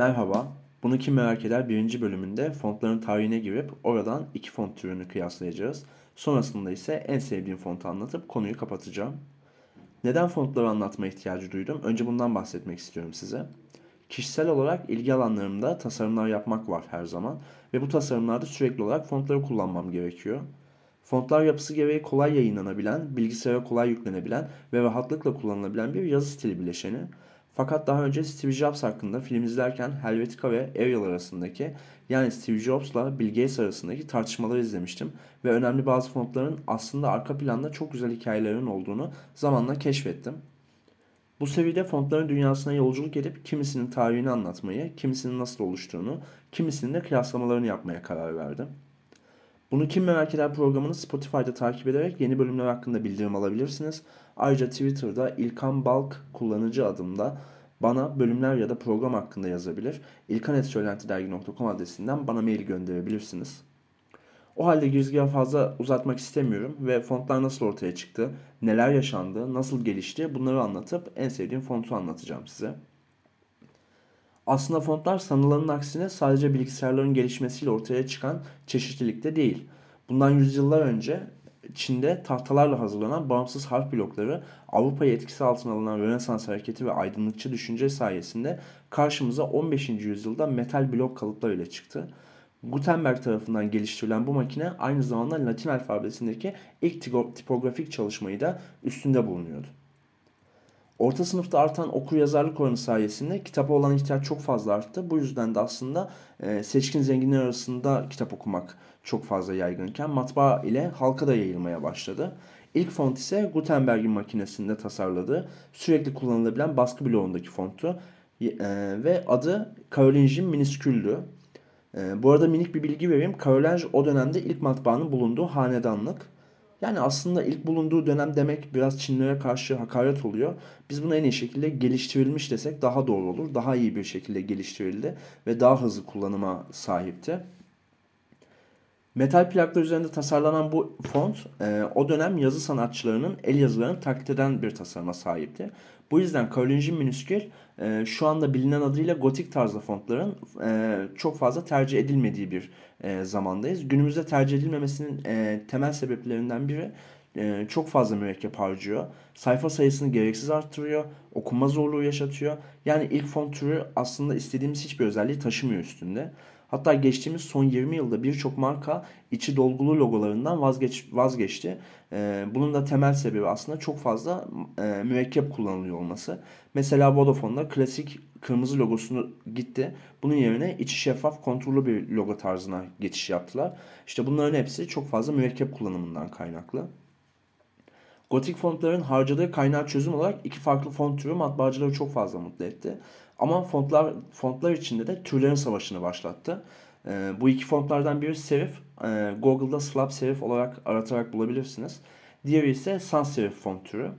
Merhaba, Bunu Kim Merak Eder birinci bölümünde fontların tarihine girip oradan iki font türünü kıyaslayacağız. Sonrasında ise en sevdiğim fontu anlatıp konuyu kapatacağım. Neden fontları anlatma ihtiyacı duydum? Önce bundan bahsetmek istiyorum size. Kişisel olarak ilgi alanlarımda tasarımlar yapmak var her zaman ve bu tasarımlarda sürekli olarak fontları kullanmam gerekiyor. Fontlar yapısı gereği kolay yayınlanabilen, bilgisayara kolay yüklenebilen ve rahatlıkla kullanılabilen bir yazı stili bileşeni. Fakat daha önce Steve Jobs hakkında film izlerken Helvetica ve Arial arasındaki yani Steve Jobs'la Bill Gates arasındaki tartışmaları izlemiştim ve önemli bazı fontların aslında arka planda çok güzel hikayelerin olduğunu zamanla keşfettim. Bu seviyede fontların dünyasına yolculuk edip kimisinin tarihini anlatmayı, kimisinin nasıl oluştuğunu, kimisinin de kıyaslamalarını yapmaya karar verdim. Bunu Kim Merak Eder programını Spotify'da takip ederek yeni bölümler hakkında bildirim alabilirsiniz. Ayrıca Twitter'da İlkan Balk kullanıcı adımda bana bölümler ya da program hakkında yazabilir. ilkanetsöylentidergi.com adresinden bana mail gönderebilirsiniz. O halde girizgahı fazla uzatmak istemiyorum ve fontlar nasıl ortaya çıktı, neler yaşandı, nasıl gelişti bunları anlatıp en sevdiğim fontu anlatacağım size. Aslında fontlar sanılanın aksine sadece bilgisayarların gelişmesiyle ortaya çıkan çeşitlilikte değil. Bundan yüzyıllar önce Çin'de tahtalarla hazırlanan bağımsız harf blokları Avrupa'yı etkisi altına alınan Rönesans hareketi ve aydınlıkçı düşünce sayesinde karşımıza 15. yüzyılda metal blok kalıplarıyla çıktı. Gutenberg tarafından geliştirilen bu makine aynı zamanda Latin alfabesindeki ilk tipografik çalışmayı da üstünde bulunuyordu. Orta sınıfta artan okur yazarlık oranı sayesinde kitaba olan ihtiyaç çok fazla arttı. Bu yüzden de aslında e, seçkin zenginler arasında kitap okumak çok fazla yaygınken matbaa ile halka da yayılmaya başladı. İlk font ise Gutenberg'in makinesinde tasarladığı sürekli kullanılabilen baskı bloğundaki fontu e, ve adı Carolingian minisküldü. E, bu arada minik bir bilgi vereyim. Carolinge o dönemde ilk matbaanın bulunduğu hanedanlık. Yani aslında ilk bulunduğu dönem demek biraz Çinlilere karşı hakaret oluyor. Biz bunu en iyi şekilde geliştirilmiş desek daha doğru olur. Daha iyi bir şekilde geliştirildi ve daha hızlı kullanıma sahipti. Metal plaklar üzerinde tasarlanan bu font e, o dönem yazı sanatçılarının el yazılarını taklit eden bir tasarıma sahipti. Bu yüzden Carolingian minüskül e, şu anda bilinen adıyla gotik tarzda fontların e, çok fazla tercih edilmediği bir e, zamandayız. Günümüzde tercih edilmemesinin e, temel sebeplerinden biri e, çok fazla mürekkep harcıyor. Sayfa sayısını gereksiz arttırıyor. Okunma zorluğu yaşatıyor. Yani ilk font türü aslında istediğimiz hiçbir özelliği taşımıyor üstünde. Hatta geçtiğimiz son 20 yılda birçok marka içi dolgulu logolarından vazgeç, vazgeçti. Ee, bunun da temel sebebi aslında çok fazla e, mürekkep kullanılıyor olması. Mesela Vodafone'da klasik kırmızı logosunu gitti. Bunun yerine içi şeffaf kontrollü bir logo tarzına geçiş yaptılar. İşte bunların hepsi çok fazla mürekkep kullanımından kaynaklı. Gotik fontların harcadığı kaynağı çözüm olarak iki farklı font türü matbaacıları çok fazla mutlu etti. Ama fontlar fontlar içinde de türlerin savaşını başlattı. E, bu iki fontlardan biri serif. E, Google'da slab serif olarak aratarak bulabilirsiniz. Diğeri ise sans serif font türü.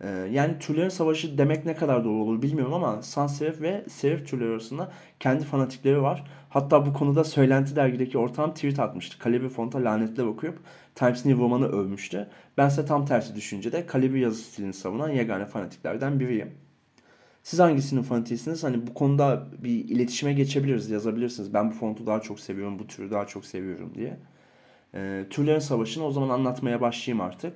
E, yani türlerin savaşı demek ne kadar doğru olur bilmiyorum ama sans serif ve serif türleri arasında kendi fanatikleri var. Hatta bu konuda Söylenti dergideki ortağım tweet atmıştı. Kalibri fonta lanetler okuyup Times New Roman'ı övmüştü. Ben ise tam tersi düşüncede Kalibri yazı stilini savunan yegane fanatiklerden biriyim. Siz hangisinin fanatiğisiniz? Hani bu konuda bir iletişime geçebiliriz, yazabilirsiniz. Ben bu fontu daha çok seviyorum, bu türü daha çok seviyorum diye. E, türlerin savaşını o zaman anlatmaya başlayayım artık.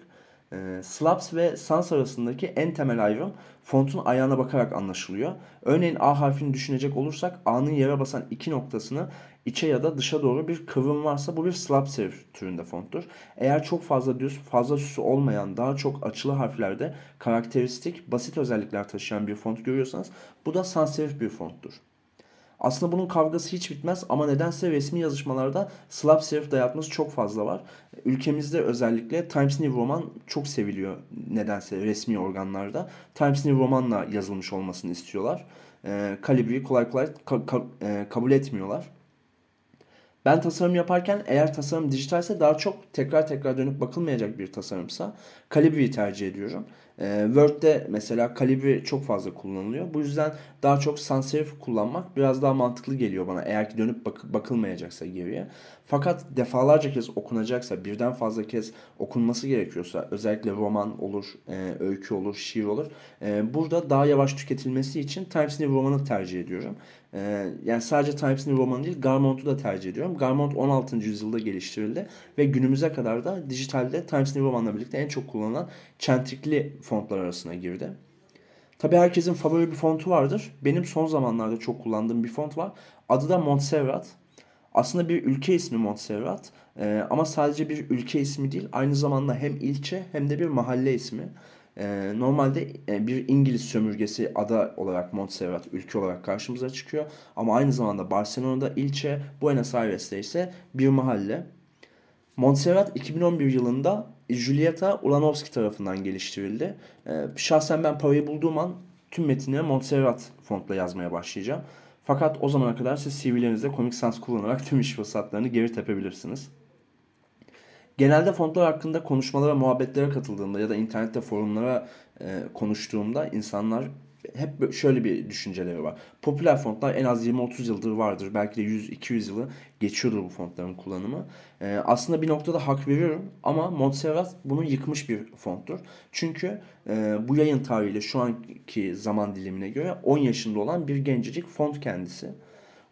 E, Slaps ve Sans arasındaki en temel ayrım fontun ayağına bakarak anlaşılıyor. Örneğin A harfini düşünecek olursak A'nın yere basan iki noktasını içe ya da dışa doğru bir kıvrım varsa bu bir slab serif türünde fonttur. Eğer çok fazla düz, fazla süsü olmayan, daha çok açılı harflerde karakteristik, basit özellikler taşıyan bir font görüyorsanız bu da sans serif bir fonttur. Aslında bunun kavgası hiç bitmez ama nedense resmi yazışmalarda Slav serif dayatması çok fazla var. Ülkemizde özellikle Times New Roman çok seviliyor nedense resmi organlarda. Times New Roman'la yazılmış olmasını istiyorlar. E, ee, Calibri'yi kolay kolay ka- ka- e, kabul etmiyorlar. Ben tasarım yaparken eğer tasarım dijitalse daha çok tekrar tekrar dönüp bakılmayacak bir tasarımsa Calibri'yi tercih ediyorum. Ee, Word'de mesela Calibri çok fazla kullanılıyor. Bu yüzden daha çok sans serif kullanmak biraz daha mantıklı geliyor bana eğer ki dönüp bak bakılmayacaksa geriye. Fakat defalarca kez okunacaksa, birden fazla kez okunması gerekiyorsa, özellikle roman olur, e, öykü olur, şiir olur. E, burada daha yavaş tüketilmesi için Times New Roman'ı tercih ediyorum. Ee, yani sadece Times New Roman değil Garmont'u da tercih ediyorum. Garmont 16. yüzyılda geliştirildi ve günümüze kadar da dijitalde Times New Roman'la birlikte en çok kullanılan çentikli fontlar arasına girdi. Tabi herkesin favori bir fontu vardır. Benim son zamanlarda çok kullandığım bir font var. Adı da Montserrat. Aslında bir ülke ismi Montserrat. Ee, ama sadece bir ülke ismi değil. Aynı zamanda hem ilçe hem de bir mahalle ismi. Ee, normalde e, bir İngiliz sömürgesi ada olarak Montserrat ülke olarak karşımıza çıkıyor. Ama aynı zamanda Barcelona'da ilçe, Buenos Aires'te ise bir mahalle. Montserrat 2011 yılında Julieta Ulanovski tarafından geliştirildi. Ee, şahsen ben parayı bulduğum an tüm metinleri Montserrat fontla yazmaya başlayacağım. Fakat o zamana kadar siz CV'lerinizde Comic Sans kullanarak tüm iş fırsatlarını geri tepebilirsiniz. Genelde fontlar hakkında konuşmalara, muhabbetlere katıldığımda ya da internette forumlara e, konuştuğumda insanlar hep şöyle bir düşünceleri var. Popüler fontlar en az 20-30 yıldır vardır. Belki de 100-200 yılı geçiyordur bu fontların kullanımı. Ee, aslında bir noktada hak veriyorum ama Montserrat bunu yıkmış bir fonttur. Çünkü e, bu yayın tarihiyle şu anki zaman dilimine göre 10 yaşında olan bir gencecik font kendisi.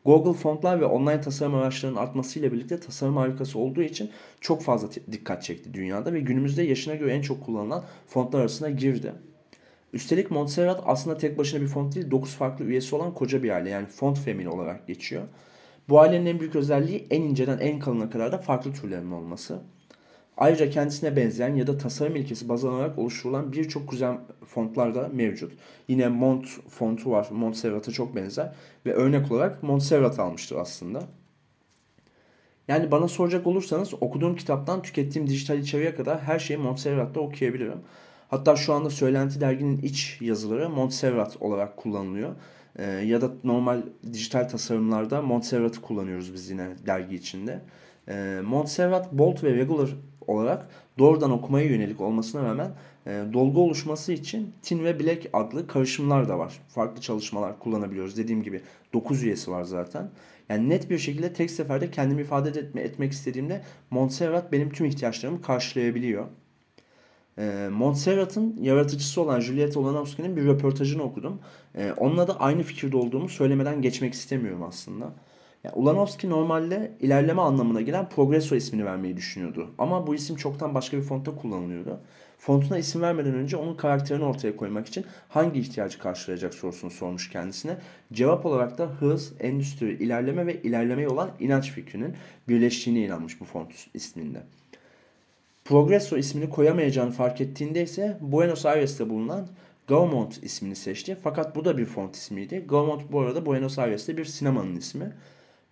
Google fontlar ve online tasarım araçlarının artmasıyla birlikte tasarım harikası olduğu için çok fazla dikkat çekti dünyada ve günümüzde yaşına göre en çok kullanılan fontlar arasına girdi. Üstelik Montserrat aslında tek başına bir font değil, 9 farklı üyesi olan koca bir aile yani font family olarak geçiyor. Bu ailenin en büyük özelliği en inceden en kalına kadar da farklı türlerin olması. Ayrıca kendisine benzeyen ya da tasarım ilkesi baz alınarak oluşturulan birçok güzel fontlar da mevcut. Yine Mont fontu var. Montserrat'a çok benzer. Ve örnek olarak Montserrat almıştır aslında. Yani bana soracak olursanız okuduğum kitaptan tükettiğim dijital içeriğe kadar her şeyi Montserrat'ta okuyabilirim. Hatta şu anda Söylenti derginin iç yazıları Montserrat olarak kullanılıyor. Ee, ya da normal dijital tasarımlarda Montserrat'ı kullanıyoruz biz yine dergi içinde. Ee, Montserrat Bold ve Regular olarak doğrudan okumaya yönelik olmasına rağmen e, dolgu oluşması için Tin ve Black adlı karışımlar da var. Farklı çalışmalar kullanabiliyoruz. Dediğim gibi 9 üyesi var zaten. Yani net bir şekilde tek seferde kendimi ifade etme, etmek istediğimde Montserrat benim tüm ihtiyaçlarımı karşılayabiliyor. E, Montserrat'ın yaratıcısı olan Juliette Olanovski'nin bir röportajını okudum. E, onunla da aynı fikirde olduğumu söylemeden geçmek istemiyorum aslında. Yani Ulanovski normalde ilerleme anlamına gelen Progresso ismini vermeyi düşünüyordu. Ama bu isim çoktan başka bir fontta kullanılıyordu. Fontuna isim vermeden önce onun karakterini ortaya koymak için hangi ihtiyacı karşılayacak sorusunu sormuş kendisine. Cevap olarak da hız, endüstri, ilerleme ve ilerlemeye olan inanç fikrinin birleştiğine inanmış bu font isminde. Progresso ismini koyamayacağını fark ettiğinde ise Buenos Aires'te bulunan Gaumont ismini seçti. Fakat bu da bir font ismiydi. Gaumont bu arada Buenos Aires'te bir sinemanın ismi.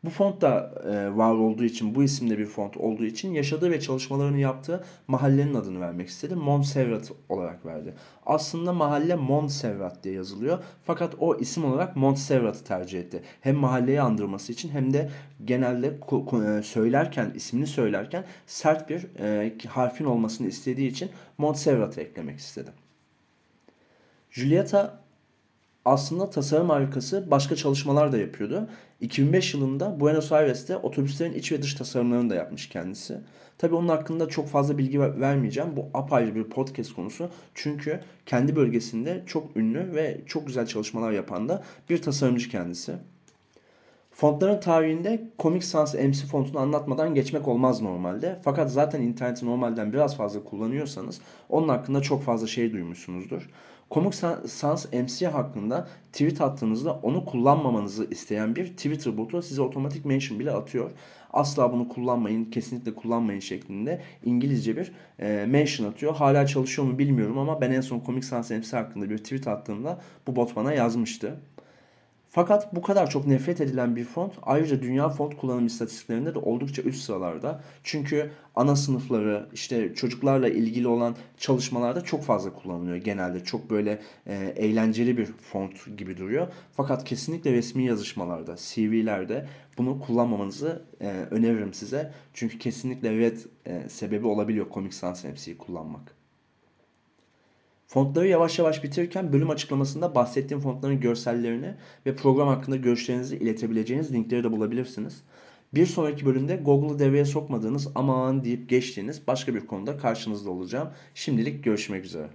Bu font da e, var olduğu için, bu isimde bir font olduğu için yaşadığı ve çalışmalarını yaptığı mahallenin adını vermek istedi. Montserrat olarak verdi. Aslında mahalle Montserrat diye yazılıyor. Fakat o isim olarak Montserrat'ı tercih etti. Hem mahalleyi andırması için hem de genelde e, söylerken, ismini söylerken sert bir e, harfin olmasını istediği için Montserrat'ı eklemek istedi. Julieta aslında tasarım harikası başka çalışmalar da yapıyordu. 2005 yılında Buenos Aires'te otobüslerin iç ve dış tasarımlarını da yapmış kendisi. Tabii onun hakkında çok fazla bilgi vermeyeceğim. Bu apayrı bir podcast konusu. Çünkü kendi bölgesinde çok ünlü ve çok güzel çalışmalar yapan da bir tasarımcı kendisi. Fontların tarihinde Comic Sans MC fontunu anlatmadan geçmek olmaz normalde. Fakat zaten interneti normalden biraz fazla kullanıyorsanız onun hakkında çok fazla şey duymuşsunuzdur. Comic Sans MC hakkında tweet attığınızda onu kullanmamanızı isteyen bir Twitter botu size otomatik mention bile atıyor. Asla bunu kullanmayın, kesinlikle kullanmayın şeklinde İngilizce bir e, mention atıyor. Hala çalışıyor mu bilmiyorum ama ben en son Comic Sans MC hakkında bir tweet attığımda bu bot bana yazmıştı. Fakat bu kadar çok nefret edilen bir font ayrıca dünya font kullanım istatistiklerinde de oldukça üst sıralarda. Çünkü ana sınıfları işte çocuklarla ilgili olan çalışmalarda çok fazla kullanılıyor genelde. Çok böyle e, eğlenceli bir font gibi duruyor. Fakat kesinlikle resmi yazışmalarda, CV'lerde bunu kullanmamanızı e, öneririm size. Çünkü kesinlikle red e, sebebi olabiliyor Comic Sans MC'yi kullanmak. Fontları yavaş yavaş bitirirken bölüm açıklamasında bahsettiğim fontların görsellerini ve program hakkında görüşlerinizi iletebileceğiniz linkleri de bulabilirsiniz. Bir sonraki bölümde Google'ı devreye sokmadığınız aman deyip geçtiğiniz başka bir konuda karşınızda olacağım. Şimdilik görüşmek üzere.